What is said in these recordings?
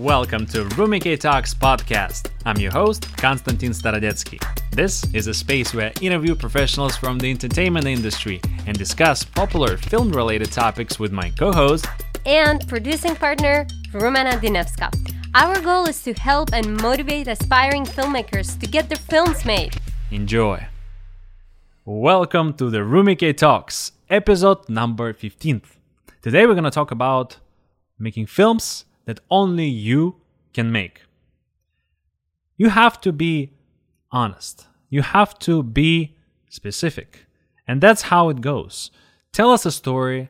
Welcome to Rumikay Talks podcast. I'm your host, Konstantin Starodetskii. This is a space where I interview professionals from the entertainment industry and discuss popular film related topics with my co host and producing partner, Rumena Dinevska. Our goal is to help and motivate aspiring filmmakers to get their films made. Enjoy. Welcome to the Rumikay Talks, episode number 15th. Today we're going to talk about making films that only you can make. You have to be honest. You have to be specific. And that's how it goes. Tell us a story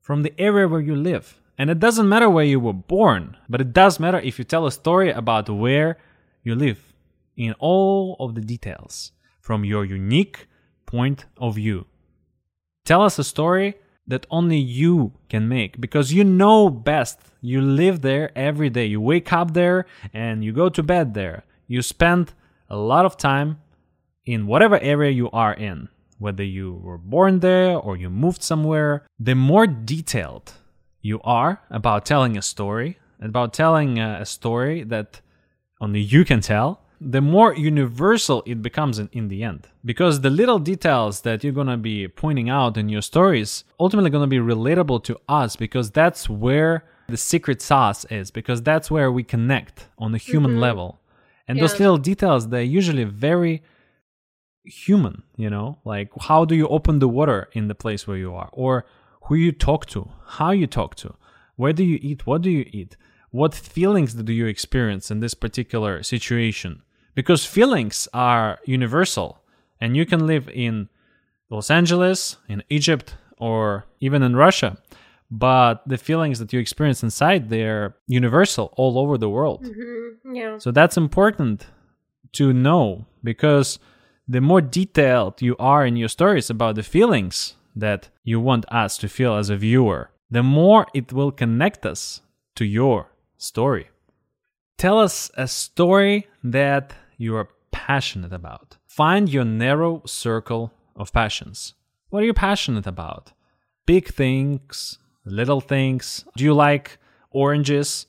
from the area where you live. And it doesn't matter where you were born, but it does matter if you tell a story about where you live in all of the details from your unique point of view. Tell us a story that only you can make because you know best. You live there every day. You wake up there and you go to bed there. You spend a lot of time in whatever area you are in, whether you were born there or you moved somewhere. The more detailed you are about telling a story, about telling uh, a story that only you can tell, the more universal it becomes in, in the end. Because the little details that you're gonna be pointing out in your stories ultimately gonna be relatable to us because that's where the secret sauce is, because that's where we connect on a human mm-hmm. level. And yeah. those little details, they're usually very human, you know? Like how do you open the water in the place where you are? Or who you talk to, how you talk to, where do you eat, what do you eat? What feelings do you experience in this particular situation? Because feelings are universal and you can live in Los Angeles, in Egypt, or even in Russia. But the feelings that you experience inside, they're universal all over the world. Mm-hmm. Yeah. So that's important to know because the more detailed you are in your stories about the feelings that you want us to feel as a viewer, the more it will connect us to your story. Tell us a story that you are passionate about. Find your narrow circle of passions. What are you passionate about? Big things, little things. Do you like oranges?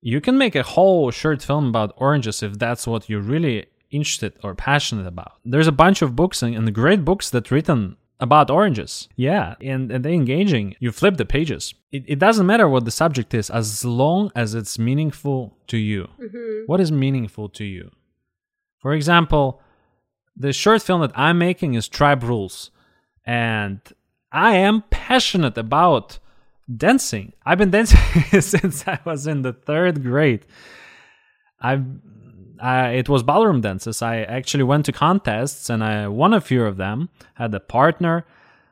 You can make a whole short film about oranges if that's what you're really interested or passionate about. There's a bunch of books and, and great books that written about oranges. Yeah, and, and they're engaging. You flip the pages. It, it doesn't matter what the subject is as long as it's meaningful to you. Mm-hmm. What is meaningful to you? For example, the short film that I'm making is Tribe Rules. And I am passionate about dancing. I've been dancing since I was in the third grade. I've I, it was ballroom dances. I actually went to contests and I won a few of them. Had a partner.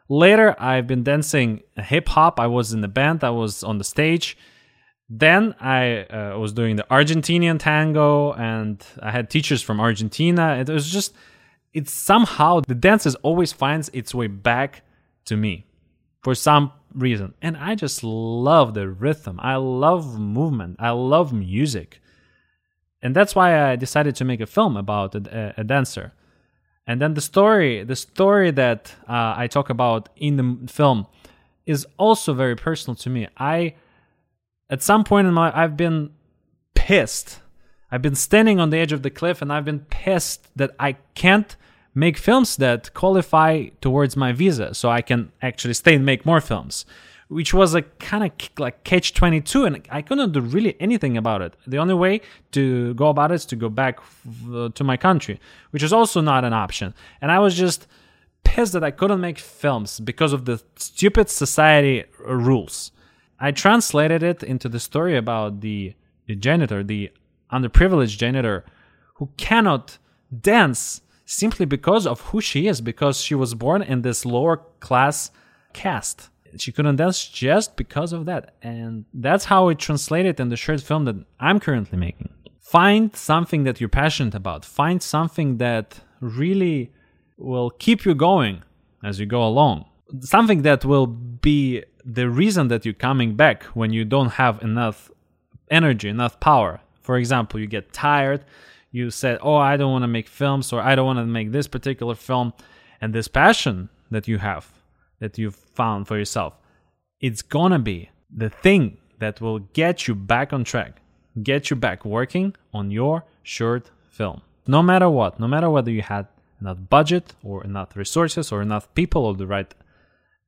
Later, I've been dancing hip hop. I was in the band. I was on the stage. Then I uh, was doing the Argentinian tango, and I had teachers from Argentina. It was just, it's somehow the dances always finds its way back to me for some reason, and I just love the rhythm. I love movement. I love music and that's why I decided to make a film about a, a dancer. And then the story, the story that uh, I talk about in the film, is also very personal to me. I, at some point in my, I've been pissed. I've been standing on the edge of the cliff, and I've been pissed that I can't make films that qualify towards my visa, so I can actually stay and make more films which was a kind of like catch 22 and i couldn't do really anything about it. The only way to go about it is to go back uh, to my country which is also not an option. And i was just pissed that i couldn't make films because of the stupid society rules i translated it into the story about the, the janitor the underprivileged janitor who cannot dance simply because of who she is because she was born in this lower class caste she couldn't dance just because of that. And that's how it translated in the short film that I'm currently making. Find something that you're passionate about. Find something that really will keep you going as you go along. Something that will be the reason that you're coming back when you don't have enough energy, enough power. For example, you get tired, you said, Oh, I don't want to make films, or I don't want to make this particular film. And this passion that you have that you've found for yourself, it's gonna be the thing that will get you back on track. get you back working on your short film. No matter what, no matter whether you had enough budget or enough resources or enough people or the right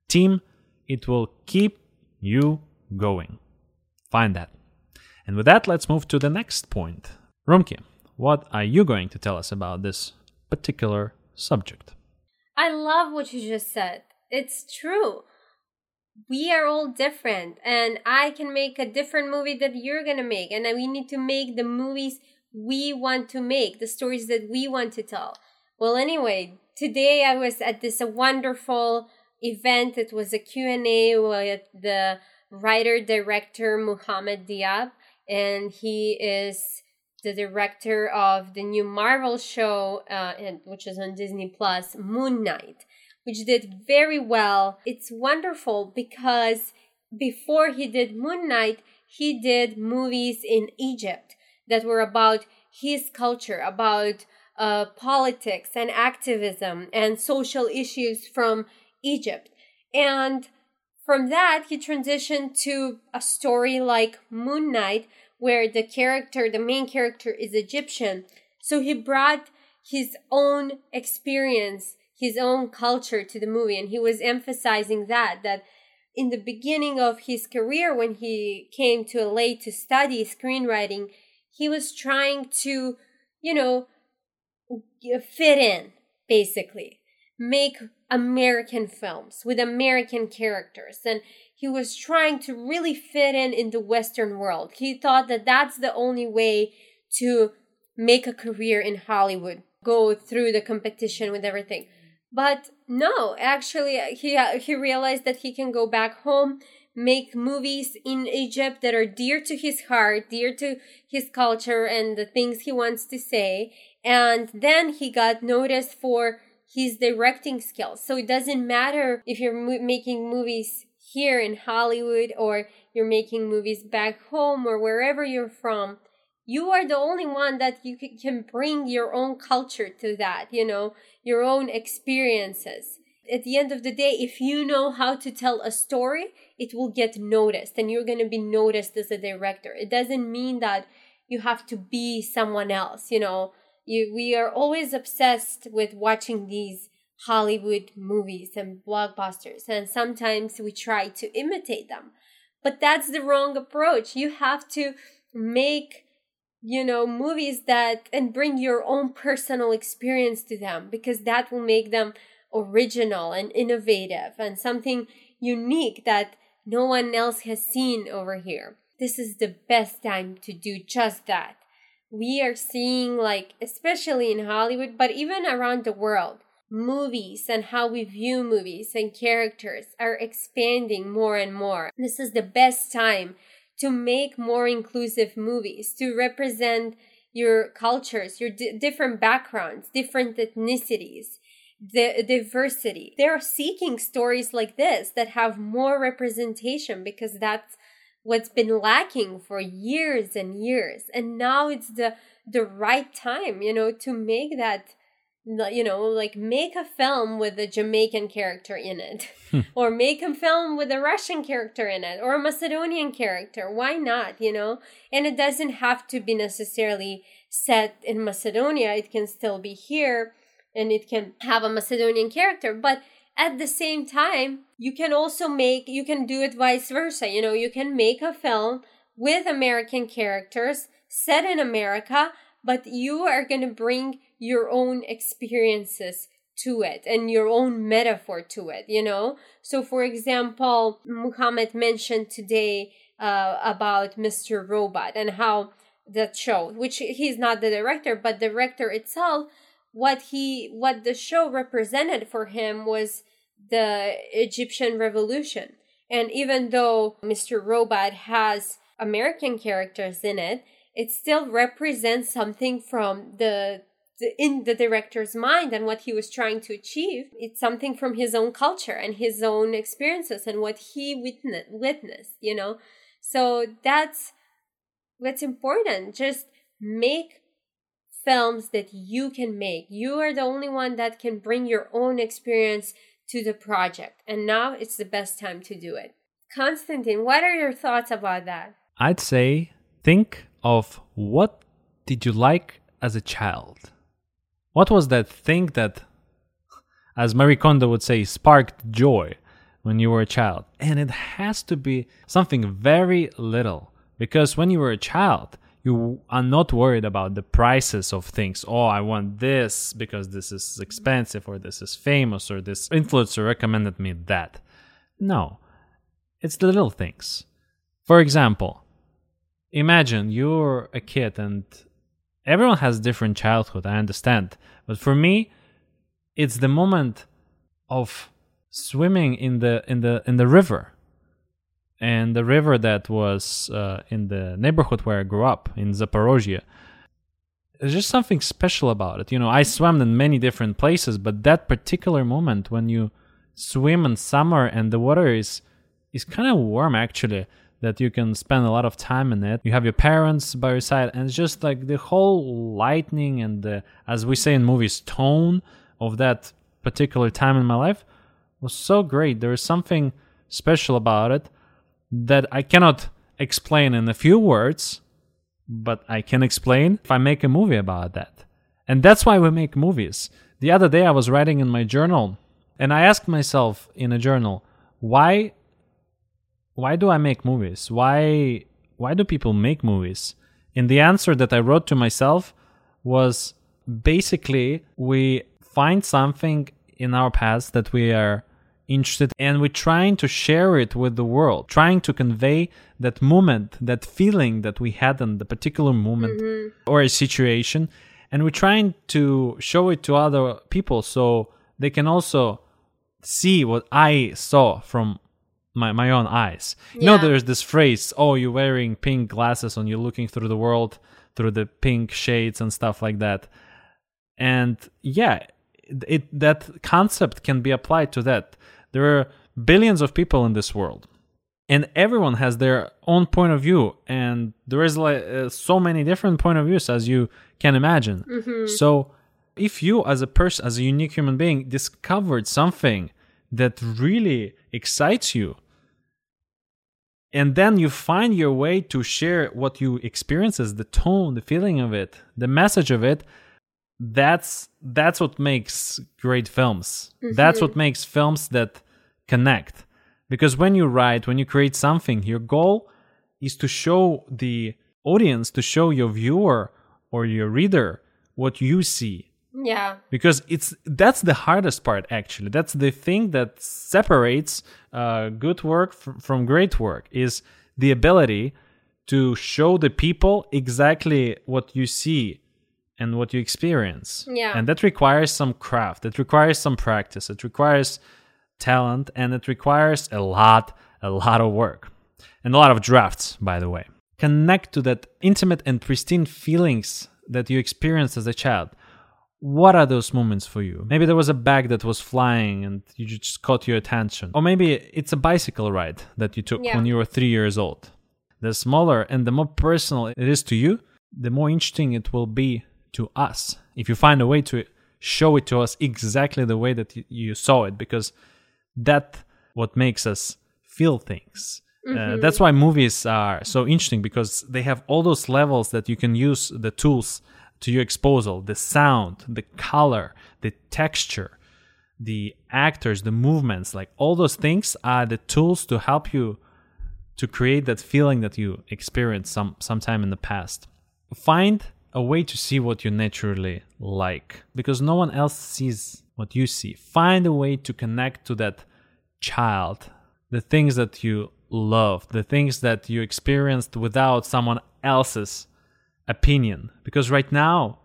team, it will keep you going. Find that. And with that, let's move to the next point. Rumki, what are you going to tell us about this particular subject? I love what you just said. It's true. We are all different, and I can make a different movie that you're gonna make, and we need to make the movies we want to make, the stories that we want to tell. Well, anyway, today I was at this wonderful event. It was a Q&A with the writer director Mohamed Diab and he is the director of the new Marvel show uh, and which is on Disney Plus, Moon Knight, which did very well. It's wonderful because before he did Moon Knight, he did movies in Egypt that were about his culture, about uh, politics and activism and social issues from Egypt. And from that, he transitioned to a story like Moon Knight, where the character, the main character, is Egyptian. So he brought his own experience, his own culture to the movie, and he was emphasizing that, that in the beginning of his career, when he came to LA to study screenwriting, he was trying to, you know, fit in, basically, make American films with American characters. And he was trying to really fit in in the Western world. He thought that that's the only way to make a career in Hollywood, go through the competition with everything. But no, actually, uh, he uh, he realized that he can go back home, make movies in Egypt that are dear to his heart, dear to his culture and the things he wants to say, and then he got noticed for his directing skills. So it doesn't matter if you're mo- making movies here in Hollywood or you're making movies back home or wherever you're from. You are the only one that you can bring your own culture to that, you know, your own experiences. At the end of the day, if you know how to tell a story, it will get noticed and you're going to be noticed as a director. It doesn't mean that you have to be someone else, you know you, we are always obsessed with watching these Hollywood movies and blockbusters, and sometimes we try to imitate them. But that's the wrong approach. You have to make, you know, movies that and bring your own personal experience to them because that will make them original and innovative and something unique that no one else has seen over here. This is the best time to do just that we are seeing like especially in Hollywood but even around the world movies and how we view movies and characters are expanding more and more. This is the best time to make more inclusive movies to represent your cultures your d- different backgrounds different ethnicities the diversity. They're seeking stories like this that have more representation because that's what's been lacking for years and years. And now it's the the right time you know to make that you know like make a film with a jamaican character in it. Hmm. or make a film with a russian character in it or a macedonian character. Why not you know? And it doesn't have to be necessarily set in macedonia. It can still be here and it can have a macedonian character. But at the same time, you can also make, you can do it vice versa. You know, you can make a film with American characters set in America, but you are going to bring your own experiences to it and your own metaphor to it, you know? So, for example, Mohamed mentioned today uh, about Mr. Robot and how that show, which he's not the director, but the director itself, what he, what the show represented for him was the Egyptian revolution. And even though Mr. Robot has American characters in it, it still represents something from the, the, in the director's mind and what he was trying to achieve. It's something from his own culture and his own experiences and what he witness, witnessed, you know. So that's what's important. Just make films that you can make. You are the only one that can bring your own experience to the project. And now it's the best time to do it. Konstantin, what are your thoughts about that? I'd say think of what did you like as a child? What was that thing that, as Marie Kondo would say, sparked joy when you were a child? And it has to be something very little. Because when you were a child, you are not worried about the prices of things. Oh, I want this because this is expensive, or this is famous, or this influencer recommended me that. No, it's the little things. For example, imagine you're a kid and everyone has different childhood, I understand. But for me, it's the moment of swimming in the in the in the river and the river that was uh, in the neighborhood where I grew up in Zaporozhye. There's just something special about it. You know, I swam in many different places, but that particular moment when you swim in summer and the water is is kind of warm actually that you can spend a lot of time in it. You have your parents by your side, and it's just like the whole lightning and the, as we say in movies, tone of that particular time in my life was so great. There is something special about it that I cannot explain in a few words, but I can explain if I make a movie about that. And that's why we make movies. The other day I was writing in my journal and I asked myself in a journal, why why do I make movies? Why why do people make movies? And the answer that I wrote to myself was basically we find something in our past that we are interested and we're trying to share it with the world trying to convey that moment that feeling that we had in the particular moment mm-hmm. or a situation and we're trying to show it to other people so they can also see what i saw from my, my own eyes yeah. you know there's this phrase oh you're wearing pink glasses and you're looking through the world through the pink shades and stuff like that and yeah it that concept can be applied to that there are billions of people in this world, and everyone has their own point of view, and there is like uh, so many different point of views as you can imagine. Mm-hmm. So, if you, as a person, as a unique human being, discovered something that really excites you, and then you find your way to share what you experience the tone, the feeling of it, the message of it, that's that's what makes great films. Mm-hmm. That's what makes films that connect. Because when you write, when you create something, your goal is to show the audience, to show your viewer or your reader what you see. Yeah. Because it's that's the hardest part actually. That's the thing that separates uh, good work f- from great work is the ability to show the people exactly what you see and what you experience. Yeah. And that requires some craft. It requires some practice. It requires talent and it requires a lot, a lot of work. And a lot of drafts, by the way. Connect to that intimate and pristine feelings that you experienced as a child. What are those moments for you? Maybe there was a bag that was flying and you just caught your attention. Or maybe it's a bicycle ride that you took yeah. when you were three years old. The smaller and the more personal it is to you, the more interesting it will be to us. If you find a way to show it to us exactly the way that you saw it because that what makes us feel things. Uh, mm-hmm. uh, that's why movies are so interesting because they have all those levels that you can use the tools to your disposal the sound the color the texture the actors the movements like all those things are the tools to help you to create that feeling that you experienced some sometime in the past. Find a way to see what you naturally like because no one else sees what you see. Find a way to connect to that child, the things that you love, the things that you experienced without someone else's opinion. Because right now,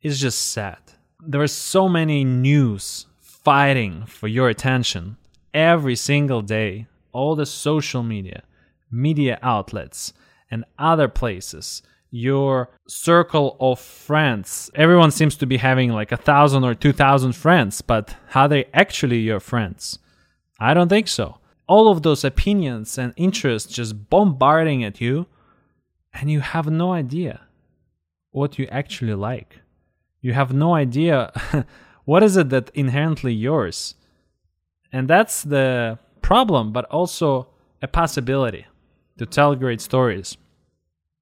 it's just sad. There are so many news fighting for your attention every single day. All the social media, media outlets, and other places your circle of friends. Everyone seems to be having like a thousand or two thousand friends, but are they actually your friends? I don't think so. All of those opinions and interests just bombarding at you, and you have no idea what you actually like. You have no idea what is it that inherently yours. And that's the problem, but also a possibility to tell great stories.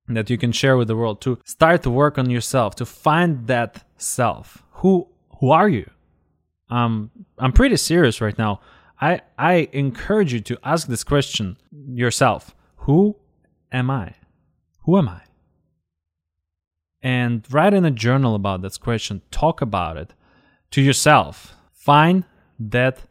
That you can share with the world to start to work on yourself, to find that self. Who who are you? Um, I'm pretty serious right now. I I encourage you to ask this question yourself. Who am I? Who am I? And write in a journal about this question. Talk about it to yourself. Find that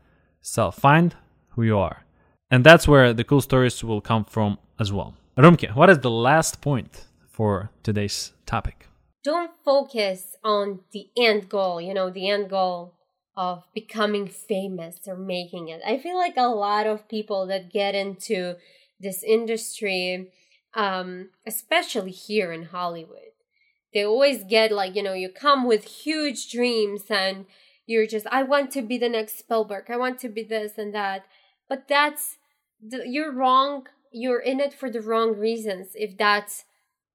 self. Find who you are. And that's where the cool stories will come from as well. Rumke, what is the last point for today's topic? Don't focus on the end goal, you know, the end goal of becoming famous or making it. I feel like a lot of people that get into this industry, um, especially here in Hollywood, they always get like, you know, you come with huge dreams and you're just, I want to be the next Spielberg, I want to be this and that. But that's, you're wrong. You're in it for the wrong reasons if that's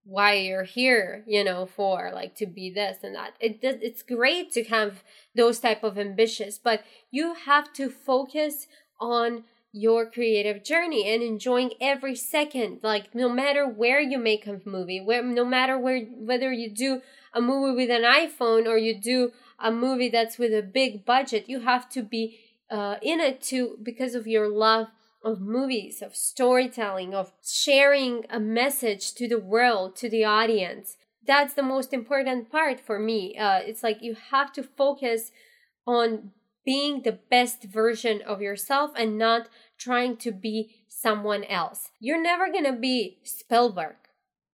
why you're here you know for like to be this and that it does. it's great to have those type of ambitions but you have to focus on your creative journey and enjoying every second like no matter where you make a movie where no matter where whether you do a movie with an iphone or you do a movie that's with a big budget you have to be uh, in it too because of your love of movies, of storytelling, of sharing a message to the world, to the audience. That's the most important part for me. Uh, it's like you have to focus on being the best version of yourself and not trying to be someone else. You're never gonna be Spielberg.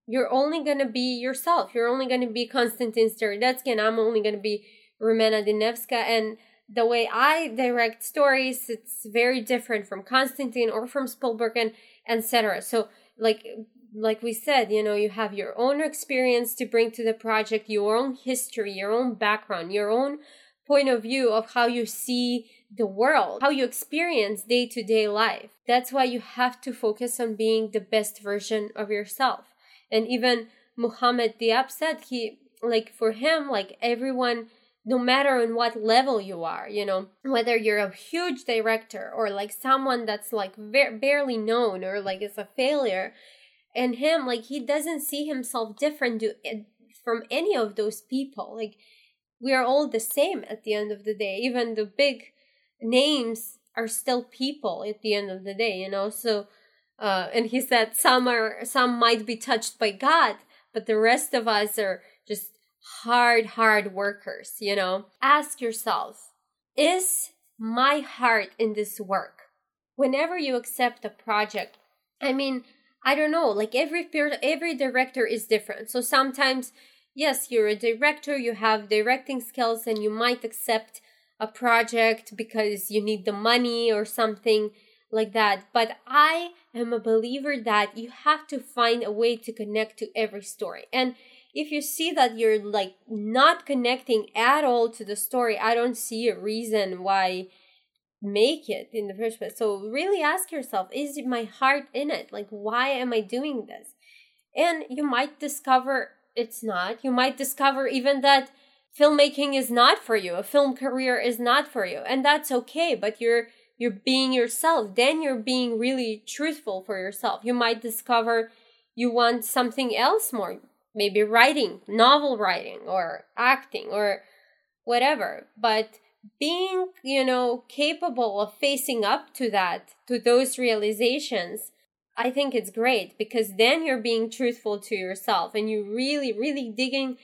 You're only gonna be yourself. You're only gonna be Konstantin Starodetskii, and I'm only gonna be Rumena Dinevska. And the way I direct stories, it's very different from Constantine or from Spielberg and etc. So like like we said, you know, you have your own experience to bring to the project, your own history, your own background, your own point of view of how you see the world, how you experience day to day life. That's why you have to focus on being the best version of yourself. And even Mohamed Diab said he, like, for him, like, everyone no matter on what level you are you know whether you're a huge director or like someone that's like barely known or like is a failure and him like he doesn't see himself different to, eh, from any of those people. Like we are all the same at the end of the day. Even the big names are still people at the end of the day you know? So uh and he said some are some might be touched by god but the rest of us are hard, hard workers, you know? Ask yourself, is my heart in this work? Whenever you accept a project, I mean, I don't know, like every every director is different. So sometimes yes, you're a director, you have directing skills and you might accept a project because you need the money or something like that. But I am a believer that you have to find a way to connect to every story. And if you see that you're like not connecting at all to the story, I don't see a reason why make it in the first place. So really ask yourself, is my heart in it? Like why am I doing this? And you might discover it's not. You might discover even that filmmaking is not for you. A film career is not for you. And that's okay, but you're you're being yourself. Then you're being really truthful for yourself. You might discover you want something else more maybe writing, novel writing, or acting, or whatever. But being, you know, capable of facing up to that, to those realizations, I think it's great because then you're being truthful to yourself and you really, really digging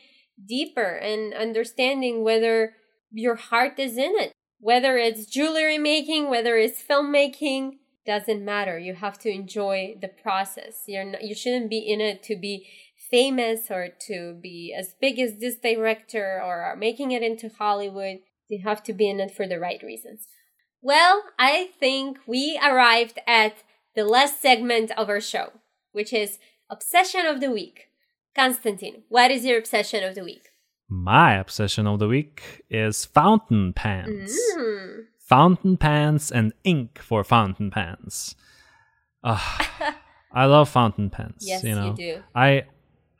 deeper and understanding whether your heart is in it. Whether it's jewelry making, whether it's filmmaking, doesn't matter. You have to enjoy the process. You're not, you shouldn't be in it to be famous or to be as big as this director or are making it into Hollywood. You have to be in it for the right reasons. Well, I think we arrived at the last segment of our show, which is Obsession of the Week. Konstantin, what is your obsession of the week? My obsession of the week is fountain pens. Mm. Fountain pens and ink for fountain pens. Uh, I love fountain pens. Yes, you, know? you do. I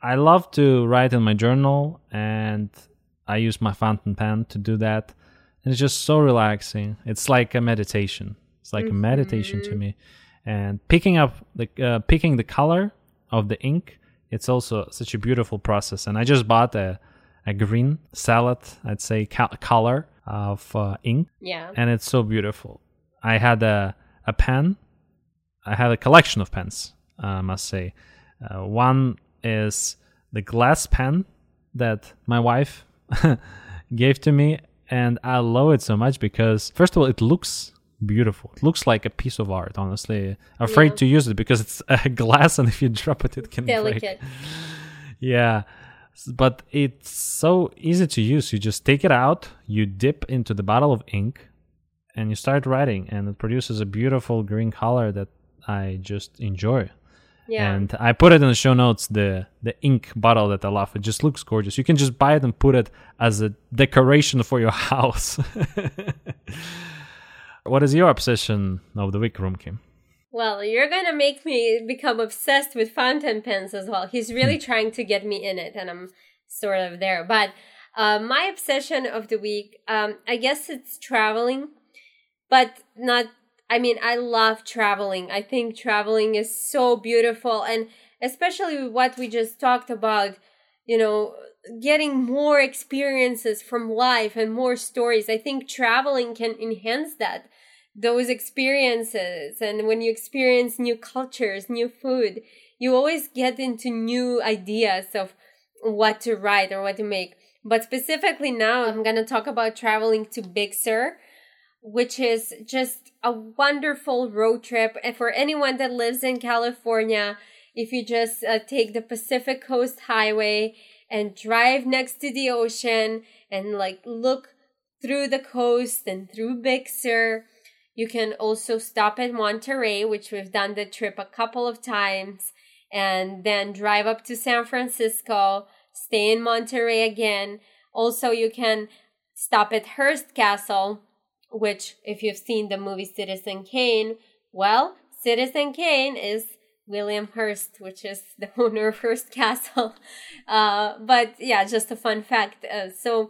I love to write in my journal, and I use my fountain pen to do that. And it's just so relaxing. It's like a meditation. It's like mm-hmm. a meditation to me. And picking up the uh, picking the color of the ink It's also such a beautiful process. And I just bought a, a green salad, I'd say, color of uh, ink. Yeah. And it's so beautiful. I had a, a pen. I had a collection of pens, I must say. Uh, one is the glass pen that my wife gave to me. And I love it so much because, first of all, it looks beautiful. It looks like a piece of art, honestly. Afraid Yeah. to use it because it's a glass and if you drop it, it can break. Delicate. Yeah. But it's so easy to use. You just take it out, you dip into the bottle of ink, and you start writing, and it produces a beautiful green color that I just enjoy. Yeah. And I put it in the show notes the the ink bottle that I love. It just looks gorgeous. You can just buy it and put it as a decoration for your house. what is your obsession of the week, Room Kim? Well, you're gonna make me become obsessed with fountain pens as well. He's really Hmm. trying to get me in it, and I'm sort of there. But uh, my obsession of the week, um, I guess it's traveling, but not. I mean, I love traveling. I think traveling is so beautiful, and especially what we just talked about, you know, getting more experiences from life and more stories. I think traveling can enhance that those experiences and when you experience new cultures new food you always get into new ideas of what to write or what to make but specifically now i'm going to talk about traveling to big sur which is just a wonderful road trip and for anyone that lives in california if you just uh, take the pacific coast highway and drive next to the ocean and like look through the coast and through big sur you can also stop at Monterey, which we've done the trip a couple of times, and then drive up to San Francisco, stay in Monterey again. Also, you can stop at Hearst Castle, which, if you've seen the movie Citizen Kane, well, Citizen Kane is William Hearst, which is the owner of Hearst Castle. Uh, but yeah, just a fun fact. Uh, so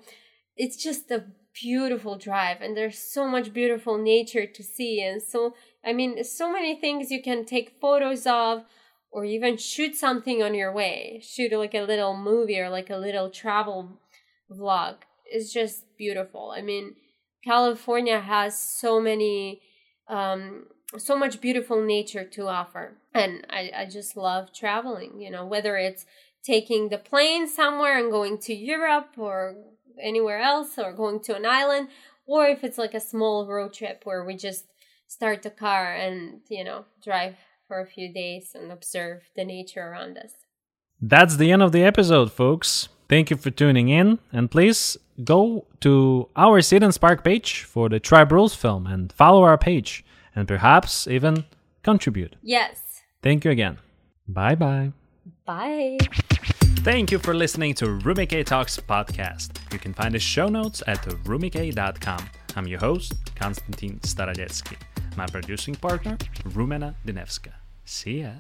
it's just a beautiful drive and there's so much beautiful nature to see and so i mean so many things you can take photos of or even shoot something on your way shoot like a little movie or like a little travel vlog it's just beautiful i mean california has so many um so much beautiful nature to offer and i i just love traveling you know whether it's taking the plane somewhere and going to europe or anywhere else or going to an island or if it's like a small road trip where we just start the car and you know drive for a few days and observe the nature around us That's the end of the episode, folks. Thank you for tuning in, and please go to our Seed and Spark page for the Tribe Rules film and follow our page, and perhaps even contribute. yes Thank you again. Bye bye. bye Thank you for listening to Rumikay Talks podcast. You can find the show notes at rumikay.com. I'm your host, Konstantin Starodetskii. My producing partner, Rumena Dinevska. See ya.